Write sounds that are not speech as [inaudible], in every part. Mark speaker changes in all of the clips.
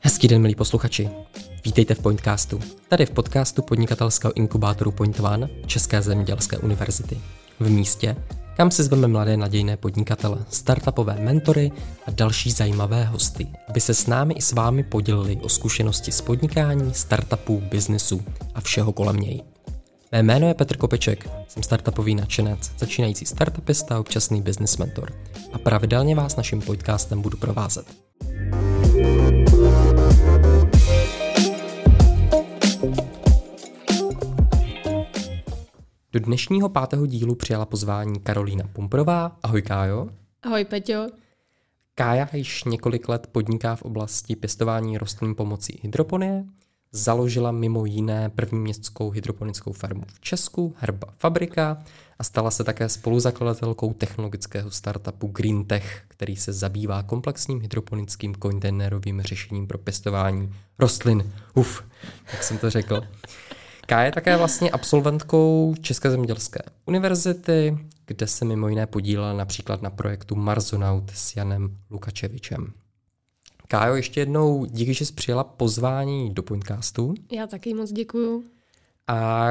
Speaker 1: Hezký den, milí posluchači. Vítejte v Pointcastu. Tady v podcastu podnikatelského inkubátoru Point One České zemědělské univerzity. V místě, kam si zveme mladé nadějné podnikatele, startupové mentory a další zajímavé hosty, aby se s námi i s vámi podělili o zkušenosti z podnikání, startupů, biznesu a všeho kolem něj. Mé jméno je Petr Kopeček, jsem startupový nadšenec, začínající startupista a občasný business mentor a pravidelně vás naším podcastem budu provázet. Do dnešního pátého dílu přijala pozvání Karolína Pumprová. Ahoj Kájo.
Speaker 2: Ahoj Peťo.
Speaker 1: Kája již několik let podniká v oblasti pěstování rostlin pomocí hydroponie. Založila mimo jiné první městskou hydroponickou farmu v Česku, Herba Fabrika, a stala se také spoluzakladatelkou technologického startupu GreenTech, který se zabývá komplexním hydroponickým kontejnerovým řešením pro pěstování rostlin. Uf, jak jsem to řekl. Ká je také vlastně absolventkou České zemědělské univerzity, kde se mimo jiné podílela například na projektu Marzonaut s Janem Lukačevičem. Kájo, ještě jednou díky, že jsi přijela pozvání do podcastu.
Speaker 2: Já taky moc děkuju.
Speaker 1: A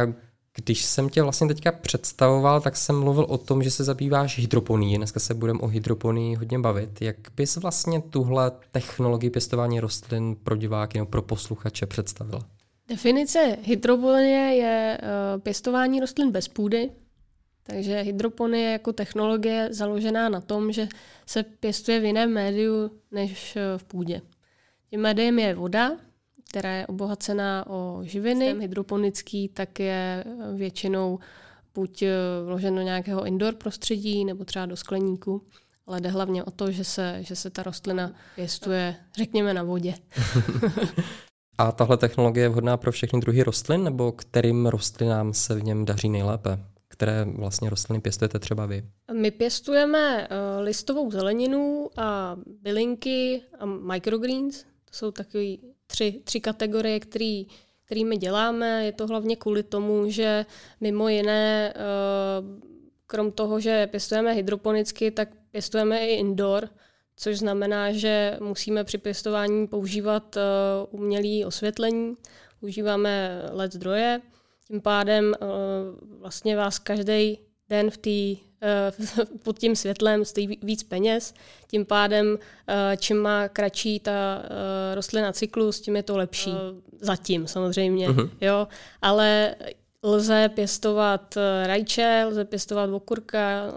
Speaker 1: když jsem tě vlastně teďka představoval, tak jsem mluvil o tom, že se zabýváš hydroponí. Dneska se budeme o hydroponii hodně bavit. Jak bys vlastně tuhle technologii pěstování rostlin pro diváky nebo pro posluchače představila?
Speaker 2: Definice hydroponie je uh, pěstování rostlin bez půdy, takže hydroponie jako technologie založená na tom, že se pěstuje v jiném médiu než eh, v půdě. Tím médiem je voda, která je obohacená o živiny. Systém hydroponický tak je eh, většinou buď vložen do nějakého indoor prostředí nebo třeba do skleníku, ale jde hlavně o to, že se, že se ta rostlina pěstuje, řekněme, na vodě. [laughs]
Speaker 1: A tahle technologie je vhodná pro všechny druhy rostlin, nebo kterým rostlinám se v něm daří nejlépe? Které vlastně rostliny pěstujete třeba vy?
Speaker 2: My pěstujeme uh, listovou zeleninu a bylinky a microgreens. To jsou takové tři, tři kategorie, který, kterými děláme. Je to hlavně kvůli tomu, že mimo jiné, uh, krom toho, že pěstujeme hydroponicky, tak pěstujeme i indoor – což znamená, že musíme při pěstování používat uh, umělé osvětlení, užíváme LED zdroje, tím pádem uh, vlastně vás každý den v tý, uh, [laughs] pod tím světlem stojí víc peněz, tím pádem uh, čím má kratší ta uh, rostlina cyklus, tím je to lepší. Uh, zatím samozřejmě, uh-huh. jo, ale lze pěstovat rajče, lze pěstovat okurka,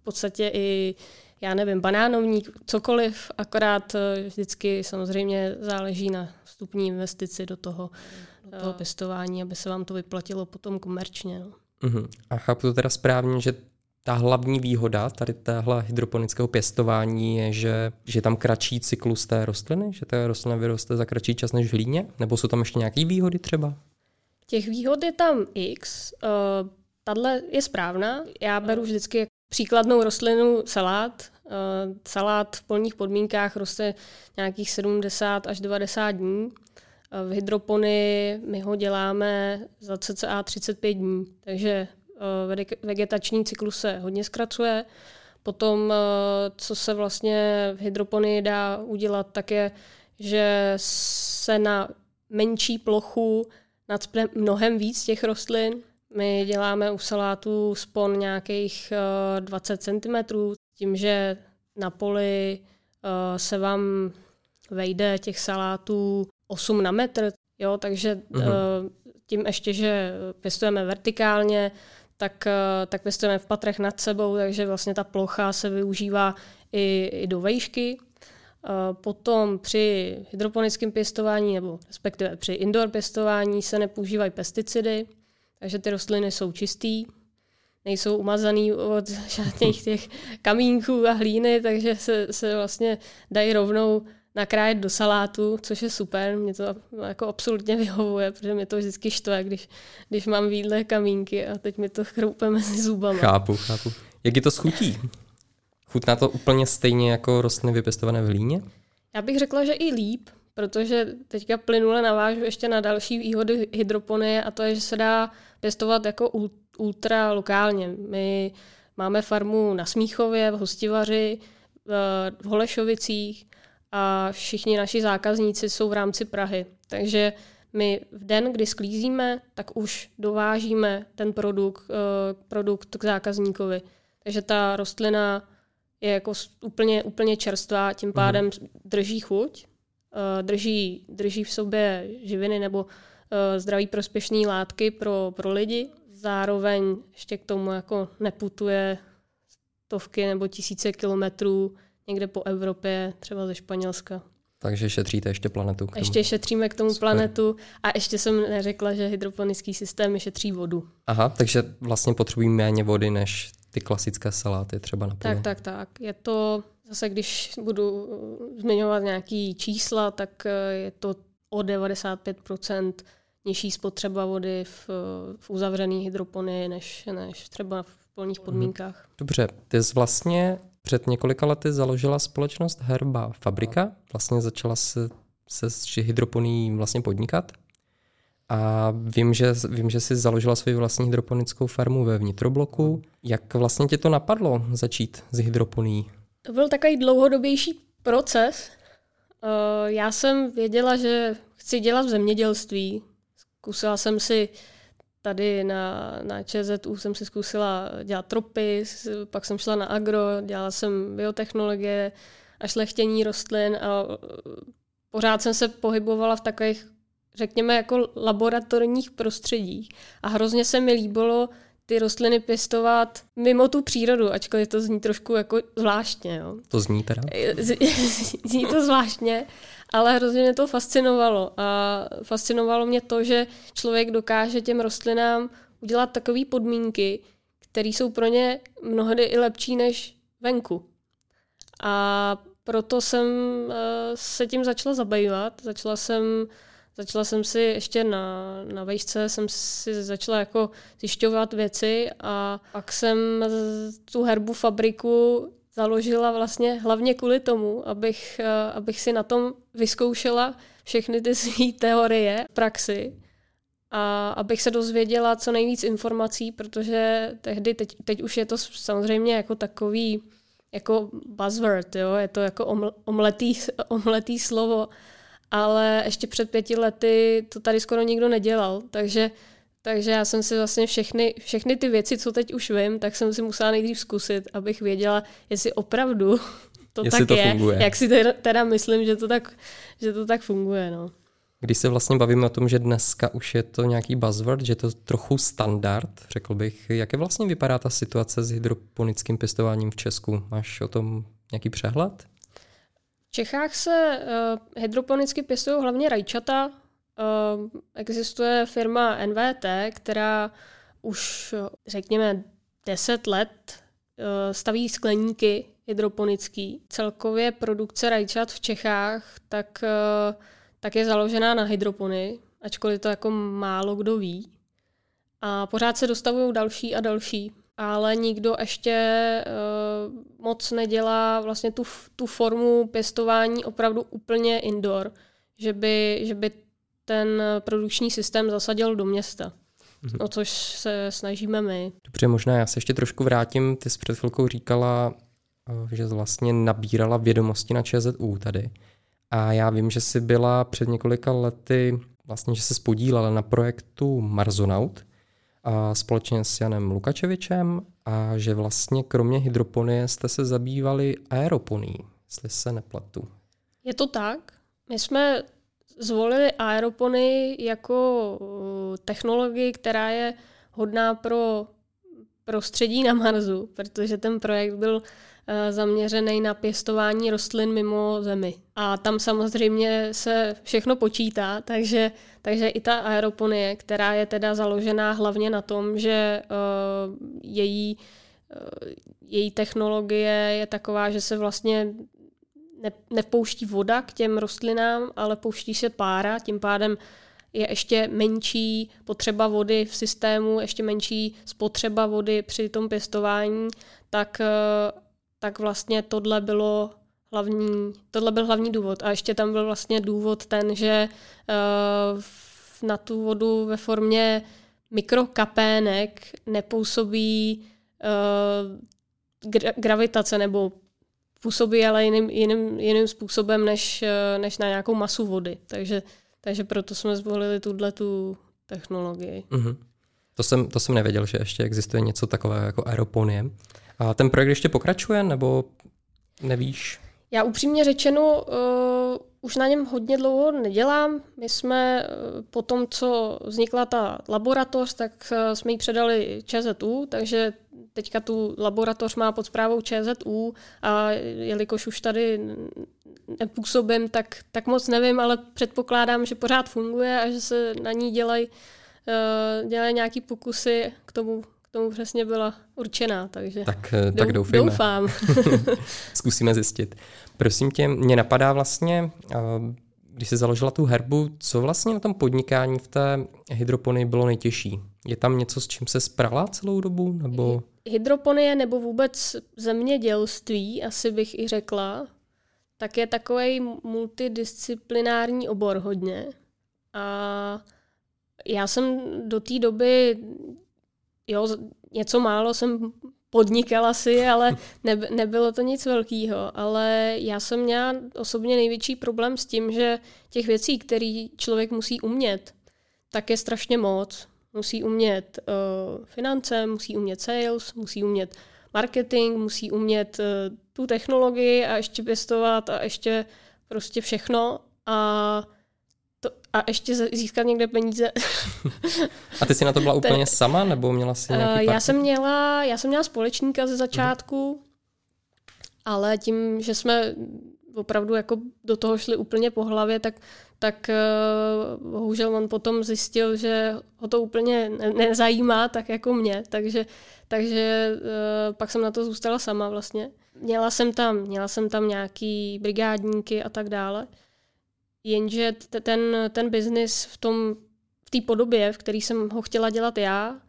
Speaker 2: v podstatě i já nevím, banánovník, cokoliv, akorát eh, vždycky samozřejmě záleží na vstupní investici do toho, do toho pěstování, aby se vám to vyplatilo potom komerčně. No.
Speaker 1: Uh-huh. A chápu to teda správně, že ta hlavní výhoda tady téhle hydroponického pěstování je, že, že je tam kratší cyklus té rostliny, že ta rostlina vyroste za kratší čas než v hlíně? Nebo jsou tam ještě nějaké výhody třeba?
Speaker 2: Těch výhod je tam x. Uh, Tahle je správná. Já beru vždycky příkladnou rostlinu salát. Uh, salát v polních podmínkách roste nějakých 70 až 90 dní. Uh, v hydropony my ho děláme za cca 35 dní, takže uh, vegetační cyklus se hodně zkracuje. Potom, co se vlastně v hydroponii dá udělat, tak je, že se na menší plochu nacpe mnohem víc těch rostlin, my děláme u salátu spon nějakých 20 cm, tím, že na poli uh, se vám vejde těch salátů 8 na metr, jo, takže uh, tím ještě, že pěstujeme vertikálně, tak, tak pěstujeme v patrech nad sebou, takže vlastně ta plocha se využívá i, i do vejšky. Potom při hydroponickém pěstování nebo respektive při indoor pěstování se nepoužívají pesticidy, takže ty rostliny jsou čistý, nejsou umazaný od žádných těch kamínků a hlíny, takže se, se vlastně dají rounou nakrájet do salátu, což je super, mě to jako absolutně vyhovuje, protože mě to vždycky štve, když, když mám výdle kamínky a teď mi to chroupe mezi zubama.
Speaker 1: Chápu, chápu. Jak je to schutí? Chutná to úplně stejně jako rostliny vypěstované v hlíně?
Speaker 2: Já bych řekla, že i líp, protože teďka plynule navážu ještě na další výhody hydroponie a to je, že se dá pěstovat jako ultra lokálně. My máme farmu na Smíchově, v Hostivaři, v Holešovicích a všichni naši zákazníci jsou v rámci Prahy. Takže my v den, kdy sklízíme, tak už dovážíme ten produkt, eh, produkt k zákazníkovi. Takže ta rostlina je jako úplně, úplně čerstvá, tím mhm. pádem drží chuť, eh, drží, drží v sobě živiny nebo zdraví prospěšné látky pro, pro lidi. Zároveň ještě k tomu jako neputuje stovky nebo tisíce kilometrů někde po Evropě, třeba ze Španělska.
Speaker 1: Takže šetříte ještě planetu.
Speaker 2: K tomu. Ještě šetříme k tomu Super. planetu a ještě jsem neřekla, že hydroponický systém šetří vodu.
Speaker 1: Aha, takže vlastně potřebují méně vody než ty klasické saláty třeba na.
Speaker 2: Tak, tak, tak. Je to, zase když budu uh, zmiňovat nějaký čísla, tak uh, je to o 95% nižší spotřeba vody v, v uzavřený hydroponii než, než třeba v polních mhm. podmínkách.
Speaker 1: Dobře, ty jsi vlastně před několika lety založila společnost Herba Fabrika. Vlastně začala se, se s hydroponí vlastně podnikat. A vím že, vím, že jsi založila svou vlastní hydroponickou farmu ve vnitrobloku. Jak vlastně tě to napadlo začít s hydroponí?
Speaker 2: To byl takový dlouhodobější proces. Eh, já jsem věděla, že chci dělat v zemědělství. Zkusila jsem si tady na, na ČZU jsem si zkusila dělat tropy, pak jsem šla na agro, dělala jsem biotechnologie a šlechtění rostlin a pořád jsem se pohybovala v takových, řekněme, jako laboratorních prostředích. A hrozně se mi líbilo ty rostliny pěstovat mimo tu přírodu, ačkoliv to zní trošku jako zvláštně. Jo.
Speaker 1: To zní teda? [laughs]
Speaker 2: zní to zvláštně, ale hrozně mě to fascinovalo. A fascinovalo mě to, že člověk dokáže těm rostlinám udělat takové podmínky, které jsou pro ně mnohdy i lepší než venku. A proto jsem uh, se tím začala zabývat. Začala jsem, začala jsem si ještě na, na vejšce, jsem si začala jako zjišťovat věci a pak jsem tu herbu fabriku založila vlastně hlavně kvůli tomu, abych, eh, abych si na tom vyzkoušela všechny ty [laughs] své teorie v praxi a abych se dozvěděla co nejvíc informací, protože tehdy, teď, teď už je to samozřejmě jako takový jako buzzword, jo? je to jako omletý, omletý slovo, ale ještě před pěti lety to tady skoro nikdo nedělal, takže takže já jsem si vlastně všechny, všechny ty věci, co teď už vím, tak jsem si musela nejdřív zkusit, abych věděla, jestli opravdu [laughs] to jestli tak to je. Funguje. Jak si teda, teda myslím, že to tak, že to tak funguje. No.
Speaker 1: Když se vlastně bavíme o tom, že dneska už je to nějaký buzzword, že je to trochu standard, řekl bych, jak je vlastně vypadá ta situace s hydroponickým pěstováním v Česku? Máš o tom nějaký přehled?
Speaker 2: V Čechách se uh, hydroponicky pěstují hlavně rajčata, Uh, existuje firma NVT, která už, řekněme, 10 let uh, staví skleníky hydroponický. Celkově produkce rajčat v Čechách tak, uh, tak je založená na hydropony, ačkoliv to jako málo kdo ví. A pořád se dostavují další a další, ale nikdo ještě uh, moc nedělá vlastně tu, tu formu pěstování opravdu úplně indoor, že by, že by ten produkční systém zasadil do města. Mm-hmm. O což se snažíme my.
Speaker 1: Dobře, možná já se ještě trošku vrátím. Ty jsi před chvilkou říkala, eh, že vlastně nabírala vědomosti na ČZU tady. A já vím, že jsi byla před několika lety, vlastně, že se spodílela na projektu Marzonaut a společně s Janem Lukačevičem a že vlastně kromě hydroponie jste se zabývali aeroponí, jestli se nepletu.
Speaker 2: Je to tak. My jsme zvolili aeropony jako uh, technologii, která je hodná pro prostředí na Marsu, protože ten projekt byl zaměřený na pěstování rostlin mimo Zemi. A tam samozřejmě se všechno počítá, takže, takže i ta aeroponie, která je teda založená hlavně na tom, že uh, její, uh, její technologie je taková, že se vlastně ne, nepouští voda k těm rostlinám, ale pouští se pára, tím pádem je ještě menší potřeba vody v systému, ještě menší spotřeba vody při tom pěstování, tak, eh, tak vlastně tohle bylo hlavní, tohle byl hlavní důvod. A ještě tam byl vlastně důvod ten, že uh, na tu vodu ve formě mikrokapének nepůsobí gra- gravitace nebo působí ale jiným, jiným, jiným způsobem než, než na nějakou masu vody. Takže, takže proto jsme zvolili tuhle tu technologii. Mm-hmm.
Speaker 1: To jsem, to jsem nevěděl, že ještě existuje něco takového jako aeroponie. A ten projekt ještě pokračuje, nebo nevíš?
Speaker 2: Já upřímně řečeno uh, už na něm hodně dlouho nedělám. My jsme uh, po tom, co vznikla ta laboratoř, tak uh, jsme ji předali ČZU, takže teďka tu laboratoř má pod zprávou ČZU a jelikož už tady nepůsobím, tak, tak moc nevím, ale předpokládám, že pořád funguje a že se na ní dělají dělají nějaký pokusy k tomu, k tomu přesně byla určená, takže
Speaker 1: tak, eh, tak doufejme.
Speaker 2: doufám. [laughs]
Speaker 1: Zkusíme zjistit. Prosím tě, mě napadá vlastně, uh, když jsi založila tu herbu, co vlastně na tom podnikání v té hydroponii bylo nejtěžší? Je tam něco, s čím se sprala celou dobu? Nebo...
Speaker 2: Hydroponie nebo vůbec zemědělství, asi bych i řekla, tak je takový multidisciplinární obor hodně. A já jsem do té doby, jo, něco málo jsem podnikala si, ale [laughs] ne, nebylo to nic velkého. Ale já jsem měla osobně největší problém s tím, že těch věcí, které člověk musí umět, tak je strašně moc. Musí umět uh, finance, musí umět sales, musí umět marketing, musí umět uh, tu technologii a ještě pěstovat a ještě prostě všechno. A a ještě získat někde peníze.
Speaker 1: a ty jsi na to byla [laughs] úplně Ten, sama, nebo měla jsi nějaký
Speaker 2: uh, já jsem měla, já jsem měla společníka ze začátku, uh-huh. ale tím, že jsme opravdu jako do toho šli úplně po hlavě, tak, tak uh, bohužel on potom zjistil, že ho to úplně ne- nezajímá, tak jako mě, takže, takže uh, pak jsem na to zůstala sama vlastně. Měla jsem tam, měla jsem tam nějaký brigádníky a tak dále, jenže ten, ten biznis v tom v té podobě, v který jsem ho chtěla dělat já,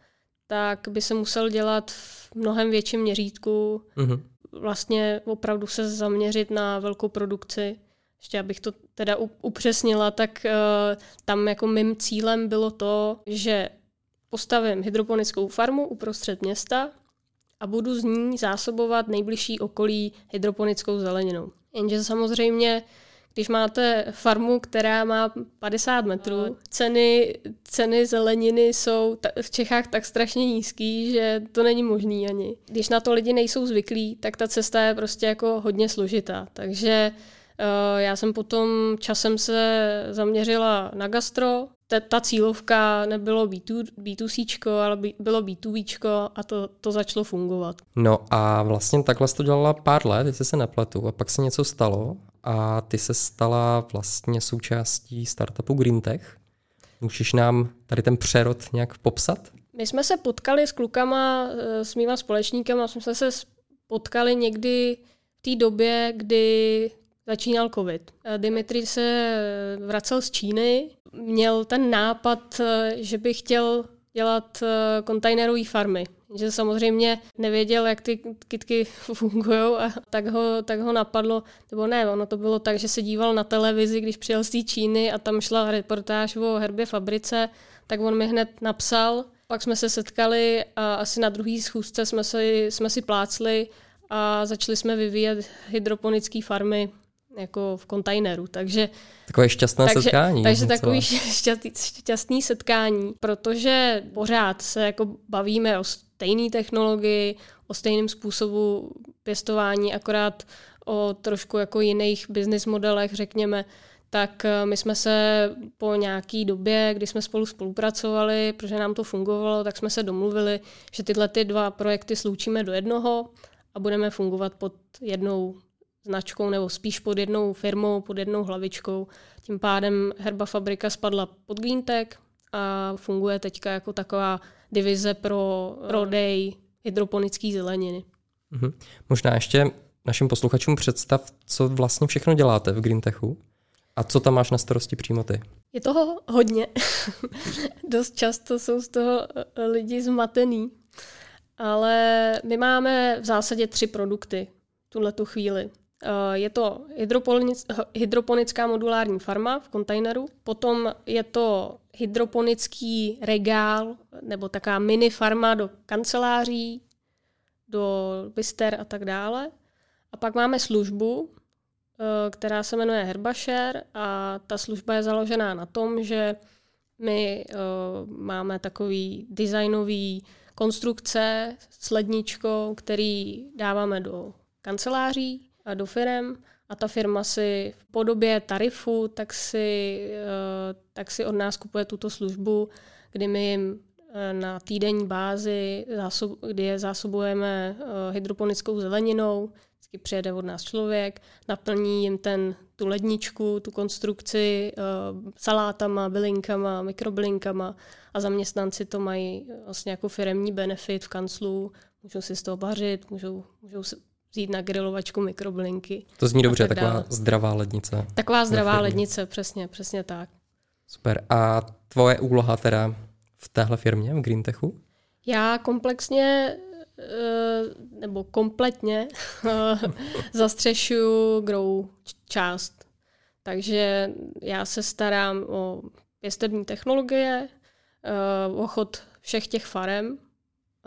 Speaker 2: tak by se musel dělat v mnohem větším měřítku. Mm-hmm vlastně opravdu se zaměřit na velkou produkci. Ještě abych to teda upřesnila, tak uh, tam jako mým cílem bylo to, že postavím hydroponickou farmu uprostřed města a budu z ní zásobovat nejbližší okolí hydroponickou zeleninou. Jenže samozřejmě když máte farmu, která má 50 metrů, ceny, ceny zeleniny jsou v Čechách tak strašně nízký, že to není možný ani. Když na to lidi nejsou zvyklí, tak ta cesta je prostě jako hodně složitá. Takže uh, já jsem potom časem se zaměřila na gastro. Ta, ta cílovka nebylo B2, B2C, ale bylo B2B a to, to začalo fungovat.
Speaker 1: No a vlastně takhle jsi to dělala pár let, jestli se nepletu, a pak se něco stalo a ty se stala vlastně součástí startupu GreenTech. Můžeš nám tady ten přerod nějak popsat?
Speaker 2: My jsme se potkali s klukama, eh, s mýma společníkama, jsme se potkali někdy v té době, kdy začínal covid. Eh, Dimitri se vracel z Číny, měl ten nápad, eh, že by chtěl dělat kontejnerové farmy že samozřejmě nevěděl, jak ty kitky fungují a tak ho, tak ho napadlo, nebo ne, ono to bylo tak, že se díval na televizi, když přijel z té Číny a tam šla reportáž o herbě fabrice, tak on mi hned napsal, pak jsme se setkali a asi na druhý schůzce jsme si, jsme si plácli a začali jsme vyvíjet hydroponické farmy jako v kontajneru. Takže,
Speaker 1: takové šťastné takže, setkání.
Speaker 2: Takže takový [laughs] šťastný, šťastný setkání, protože pořád se jako bavíme o stejné technologii, o stejném způsobu pěstování, akorát o trošku jako jiných business modelech, řekněme, tak eh, my jsme se po nějaký době, kdy jsme spolu spolupracovali, protože nám to fungovalo, tak jsme se domluvili, že tyhle ty dva projekty sloučíme do jednoho a budeme fungovat pod jednou značkou nebo spíš pod jednou firmou, pod jednou hlavičkou. Tím pádem Herba Fabrika spadla pod GreenTech a funguje teďka jako taková divize pro prodej hydroponické zeleniny.
Speaker 1: Mm-hmm. Možná ještě našim posluchačům představ, co vlastně všechno děláte v GreenTechu a co tam máš na starosti přímo ty.
Speaker 2: Je toho hodně. [laughs] Dost často jsou z toho eh, lidi zmatený. Ale my máme v zásadě tři produkty tuhle tu chvíli. Je to hydroponická modulární farma v kontejneru, potom je to hydroponický regál nebo taká mini farma do kanceláří, do bister a tak dále. A pak máme službu, eh, která se jmenuje Herbašer a ta služba je založená na tom, že my uh, máme takový designový konstrukce s ledničkou, který dáváme do kanceláří a do firm a ta firma si v podobě tarifu tak si, uh, tak si od nás kupuje tuto službu, kdy my jim na týdenní bázi, kdy je zásobujeme hydroponickou zeleninou, vždycky přijede od nás člověk, naplní jim ten, tu ledničku, tu konstrukci salátama, bylinkama, mikrobylinkama a zaměstnanci to mají vlastně jako firemní benefit v kanclu, můžou si z toho vařit, můžou, můžou vzít na grilovačku mikrobylinky.
Speaker 1: To zní dobře, tak taková zdravá lednice.
Speaker 2: Taková zdravá lednice, přesně, přesně tak.
Speaker 1: Super. A tvoje úloha teda v téhle firmě, v Greentechu?
Speaker 2: Já komplexně Eh, nebo kompletně [laughs] zastřešuju grow část. Takže já se starám o pěstební technologie, eh, o chod všech těch farem.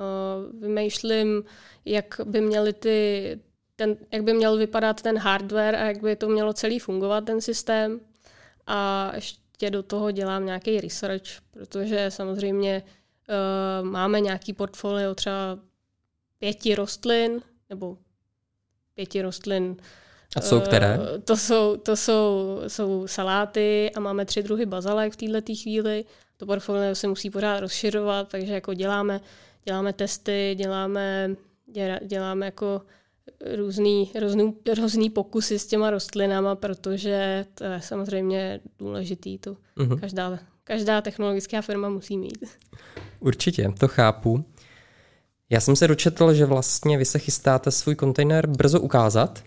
Speaker 2: Eh, vymýšlím, jak by měly ty, ten, jak by měl vypadat ten hardware a jak by to mělo celý fungovat, ten systém. A ještě do toho dělám nějaký research, protože samozřejmě uh, máme nějaký portfolio třeba pěti rostlin, nebo pěti rostlin.
Speaker 1: A jsou které?
Speaker 2: Uh, to jsou, to jsou, jsou saláty a máme tři druhy bazalek v této chvíli. To portfolio se musí pořád rozšiřovat, takže jako děláme, děláme testy, děláme, děláme jako různý, různý, různý pokusy s těma rostlinama, protože to je samozřejmě důležitý. To uh-huh. každá, každá technologická firma musí mít.
Speaker 1: Určitě, to chápu. Já jsem se dočetl, že vlastně vy se chystáte svůj kontejner brzo ukázat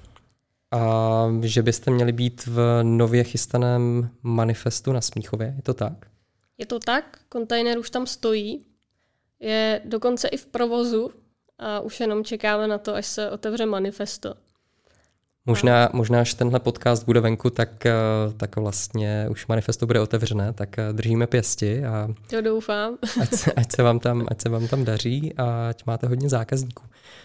Speaker 1: a že byste měli být v nově chystaném manifestu na Smíchově. Je to tak?
Speaker 2: Je to tak, kontejner už tam stojí, je dokonce i v provozu a už jenom čekáme na to, až se otevře manifesto.
Speaker 1: Možná, možná, až tenhle podcast bude venku, tak, eh, tak vlastně už manifesto bude otevřené, tak eh, držíme pěsti a
Speaker 2: to doufám.
Speaker 1: Ať se, ať, se vám tam, ať se vám tam daří a ať máte hodně zákazníků.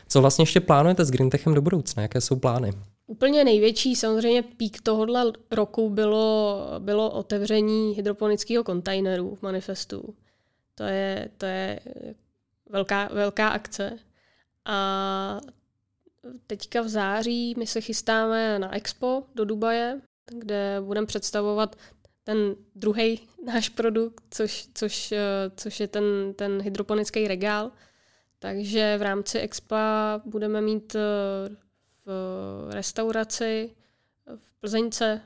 Speaker 1: Co vlastně ještě plánujete s Greentechem do budoucna? Jaké jsou plány?
Speaker 2: Úplně největší samozřejmě pík tohohle roku bylo, bylo otevření hydroponického kontejneru v manifestu. To je, to je velká, velká akce. A teďka v září my se chystáme na Expo do Dubaje, kde budeme představovat ten druhý náš produkt, což, což, eh, což je ten, ten hydroponický regál. Takže v rámci Expa budeme mít eh, v restauraci v Plzeňce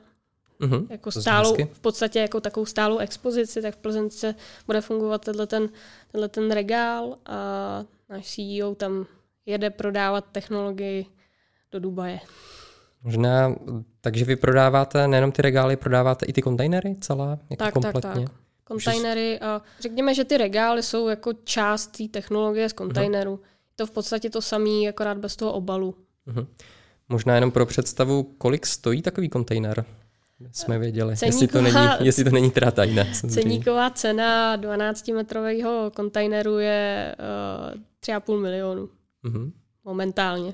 Speaker 1: uh-huh,
Speaker 2: jako stálou, v podstatě jako takovou stálou expozici, tak v Plzeňce bude fungovat tenhle ten, tenhle ten regál a náš CEO tam jede prodávat technologii do Dubaje.
Speaker 1: Možná, takže vy prodáváte nejenom ty regály, prodáváte i ty kontejnery celá? Jako
Speaker 2: tak,
Speaker 1: kompletně?
Speaker 2: tak, tak. Kontejnery a řekněme, že ty regály jsou jako část té technologie z kontejneru. Uh-huh. To v podstatě to samé, akorát bez toho obalu.
Speaker 1: Uh-huh. Možná jenom pro představu, kolik stojí takový kontejner? Jsme věděli, Ceníková, jestli, to není, jestli to není teda tajné. [laughs]
Speaker 2: Ceníková cena 12-metrového kontejneru je uh, eh, 3,5 milionu. Mm-hmm. Momentálně.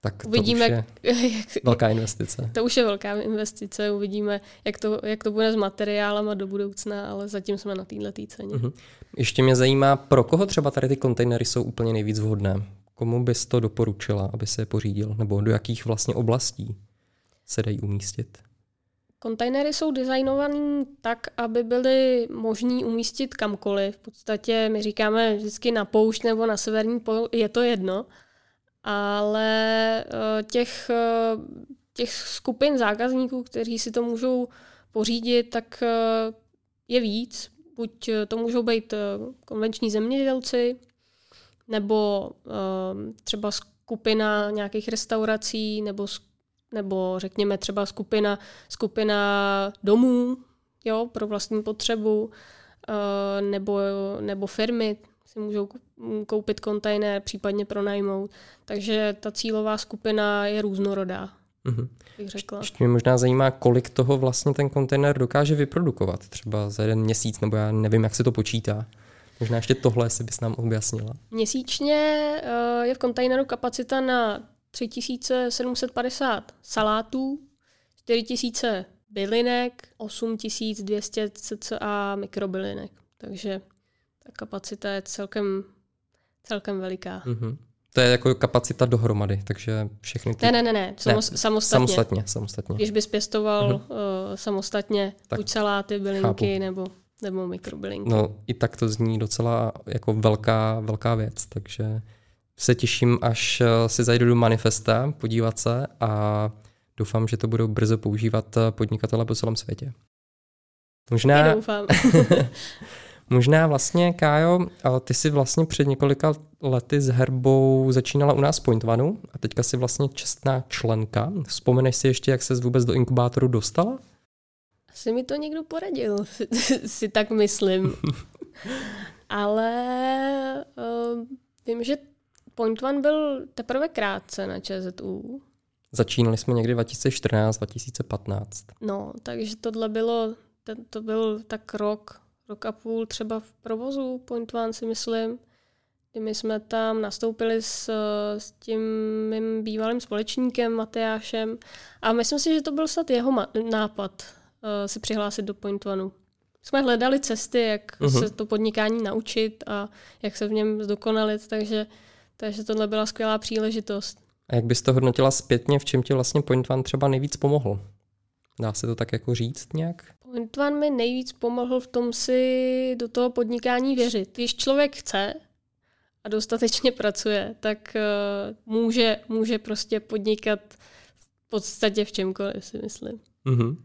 Speaker 1: Tak to Uvidíme, už je [laughs] jak, velká investice.
Speaker 2: To už je velká investice, uvidíme, jak to, jak to bude s materiálama do budoucna, ale zatím jsme na této ceně. Mm-hmm.
Speaker 1: Ještě mě zajímá, pro koho třeba tady ty kontejnery jsou úplně nejvíc vhodné? Komu bys to doporučila, aby se je pořídil? Nebo do jakých vlastně oblastí se dají umístit?
Speaker 2: Kontejnery jsou designované tak, aby byly možný umístit kamkoliv. V podstatě my říkáme vždycky na poušť nebo na severní pol, je to jedno, ale eh, těch, eh, těch skupin zákazníků, kteří si to můžou pořídit, tak eh, je víc. Buď to můžou být konvenční zemědělci, nebo třeba skupina nějakých restaurací, nebo nebo řekněme třeba skupina, skupina domů jo, pro vlastní potřebu, eh, nebo, nebo firmy si můžou koupit kontejner, případně pronajmout. Takže ta cílová skupina je různorodá. mm-hmm. bych řekla.
Speaker 1: Ještě mě možná zajímá, kolik toho vlastně ten kontejner dokáže vyprodukovat, třeba za jeden měsíc, nebo já nevím, jak se to počítá. Možná ještě tohle si bys nám objasnila.
Speaker 2: Měsíčně uh, je v kontejneru kapacita na 3750 salátů, 4000 bylinek, 8200 cca mikrobylinek. Takže ta kapacita je celkem, celkem veliká. Mm-hmm.
Speaker 1: To je jako kapacita dohromady, takže všechny ty...
Speaker 2: Ne, ne, ne, ne, Samos, ne samostatně.
Speaker 1: Samostatně, samostatně.
Speaker 2: Když bys pěstoval uh-huh. uh, samostatně tak. buď saláty, bylinky nebo, nebo mikrobylinky.
Speaker 1: No i tak to zní docela jako velká, velká věc, takže se těším, až eh, si zajdu do manifesta, podívat se a doufám, že to budou brzo používat eh, podnikatele po celém světě.
Speaker 2: Možná, doufám. [laughs] [laughs]
Speaker 1: možná vlastně, Kájo, ty jsi vlastně před několika lety s herbou začínala u nás Point One a teďka jsi vlastně čestná členka. Vzpomeneš si ještě, jak se vůbec do inkubátoru dostala?
Speaker 2: Asi mi to někdo poradil, [laughs] si tak myslím. Ale uh, vím, že Point One byl teprve krátce na ČZU.
Speaker 1: Začínali jsme někdy 2014, 2015.
Speaker 2: No, takže tohle bylo, to byl tak rok, rok a půl třeba v provozu Point One si myslím, kdy my jsme tam nastoupili s, s tím mým bývalým společníkem Matyášem a myslím si, že to byl snad jeho nápad uh, si přihlásit do Point One. Jsme hledali cesty, jak uh-huh. se to podnikání naučit a jak se v něm zdokonalit, takže takže tohle byla skvělá příležitost.
Speaker 1: A jak bys to hodnotila zpětně, v čem ti vlastně Point One třeba nejvíc pomohl? Dá se to tak jako říct nějak?
Speaker 2: Point One mi nejvíc pomohl v tom si do toho podnikání věřit. Když člověk chce a dostatečně pracuje, tak uh, může, může prostě podnikat v podstatě v čemkoliv, si myslím.
Speaker 1: Mm-hmm.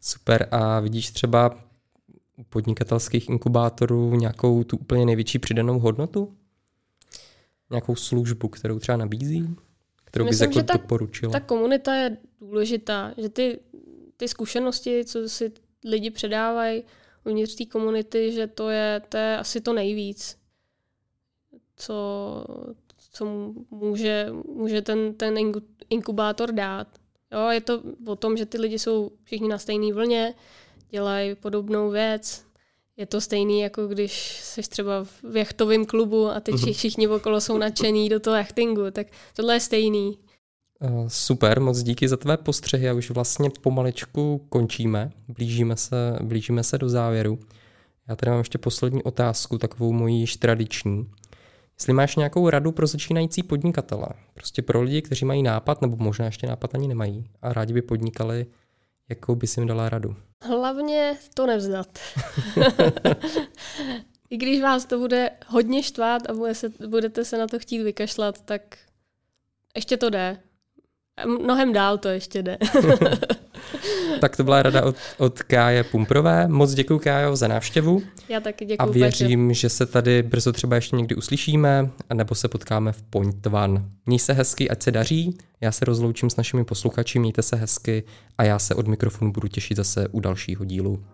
Speaker 1: Super. A vidíš třeba u podnikatelských inkubátorů nějakou tu úplně největší přidanou hodnotu? Nějakou službu, kterou třeba nabízí? Kterou bys jako
Speaker 2: ta,
Speaker 1: doporučila?
Speaker 2: Ta komunita je důležitá, že ty, ty zkušenosti, co si lidi předávají uvnitř té komunity, že to je, to je asi to nejvíc, co, co může, může ten, ten inkubátor dát. Jo, je to o tom, že ty lidi jsou všichni na stejné vlně, dělají podobnou věc, je to stejný, jako když jsi třeba v jachtovém klubu a teď mhm. všichni okolo jsou nadšený do toho jachtingu, tak tohle je stejný.
Speaker 1: Uh, super, moc díky za tvé postřehy a už vlastně pomaličku končíme, blížíme se, blížíme se do závěru. Já tady mám ještě poslední otázku, takovou moji již tradiční. Jestli máš nějakou radu pro začínající podnikatele, prostě pro lidi, kteří mají nápad, nebo možná ještě nápad ani nemají a rádi by podnikali, jakou bys jim dala radu?
Speaker 2: Hlavně to nevzdat. [laughs] I když vás to bude hodně štvát a bude se, budete se na to chtít vykašlat, tak ještě to jde. Mnohem dál to ještě jde. [laughs]
Speaker 1: tak to byla rada od, od Káje Pumprové. Moc děkuji Kájo za návštěvu.
Speaker 2: Já taky děkuji.
Speaker 1: A věřím, Petře. že se tady brzo třeba ještě někdy uslyšíme, nebo se potkáme v Point One. Měj se hezky, ať se daří. Já se rozloučím s našimi posluchači, mějte se hezky a já se od mikrofonu budu těšit zase u dalšího dílu.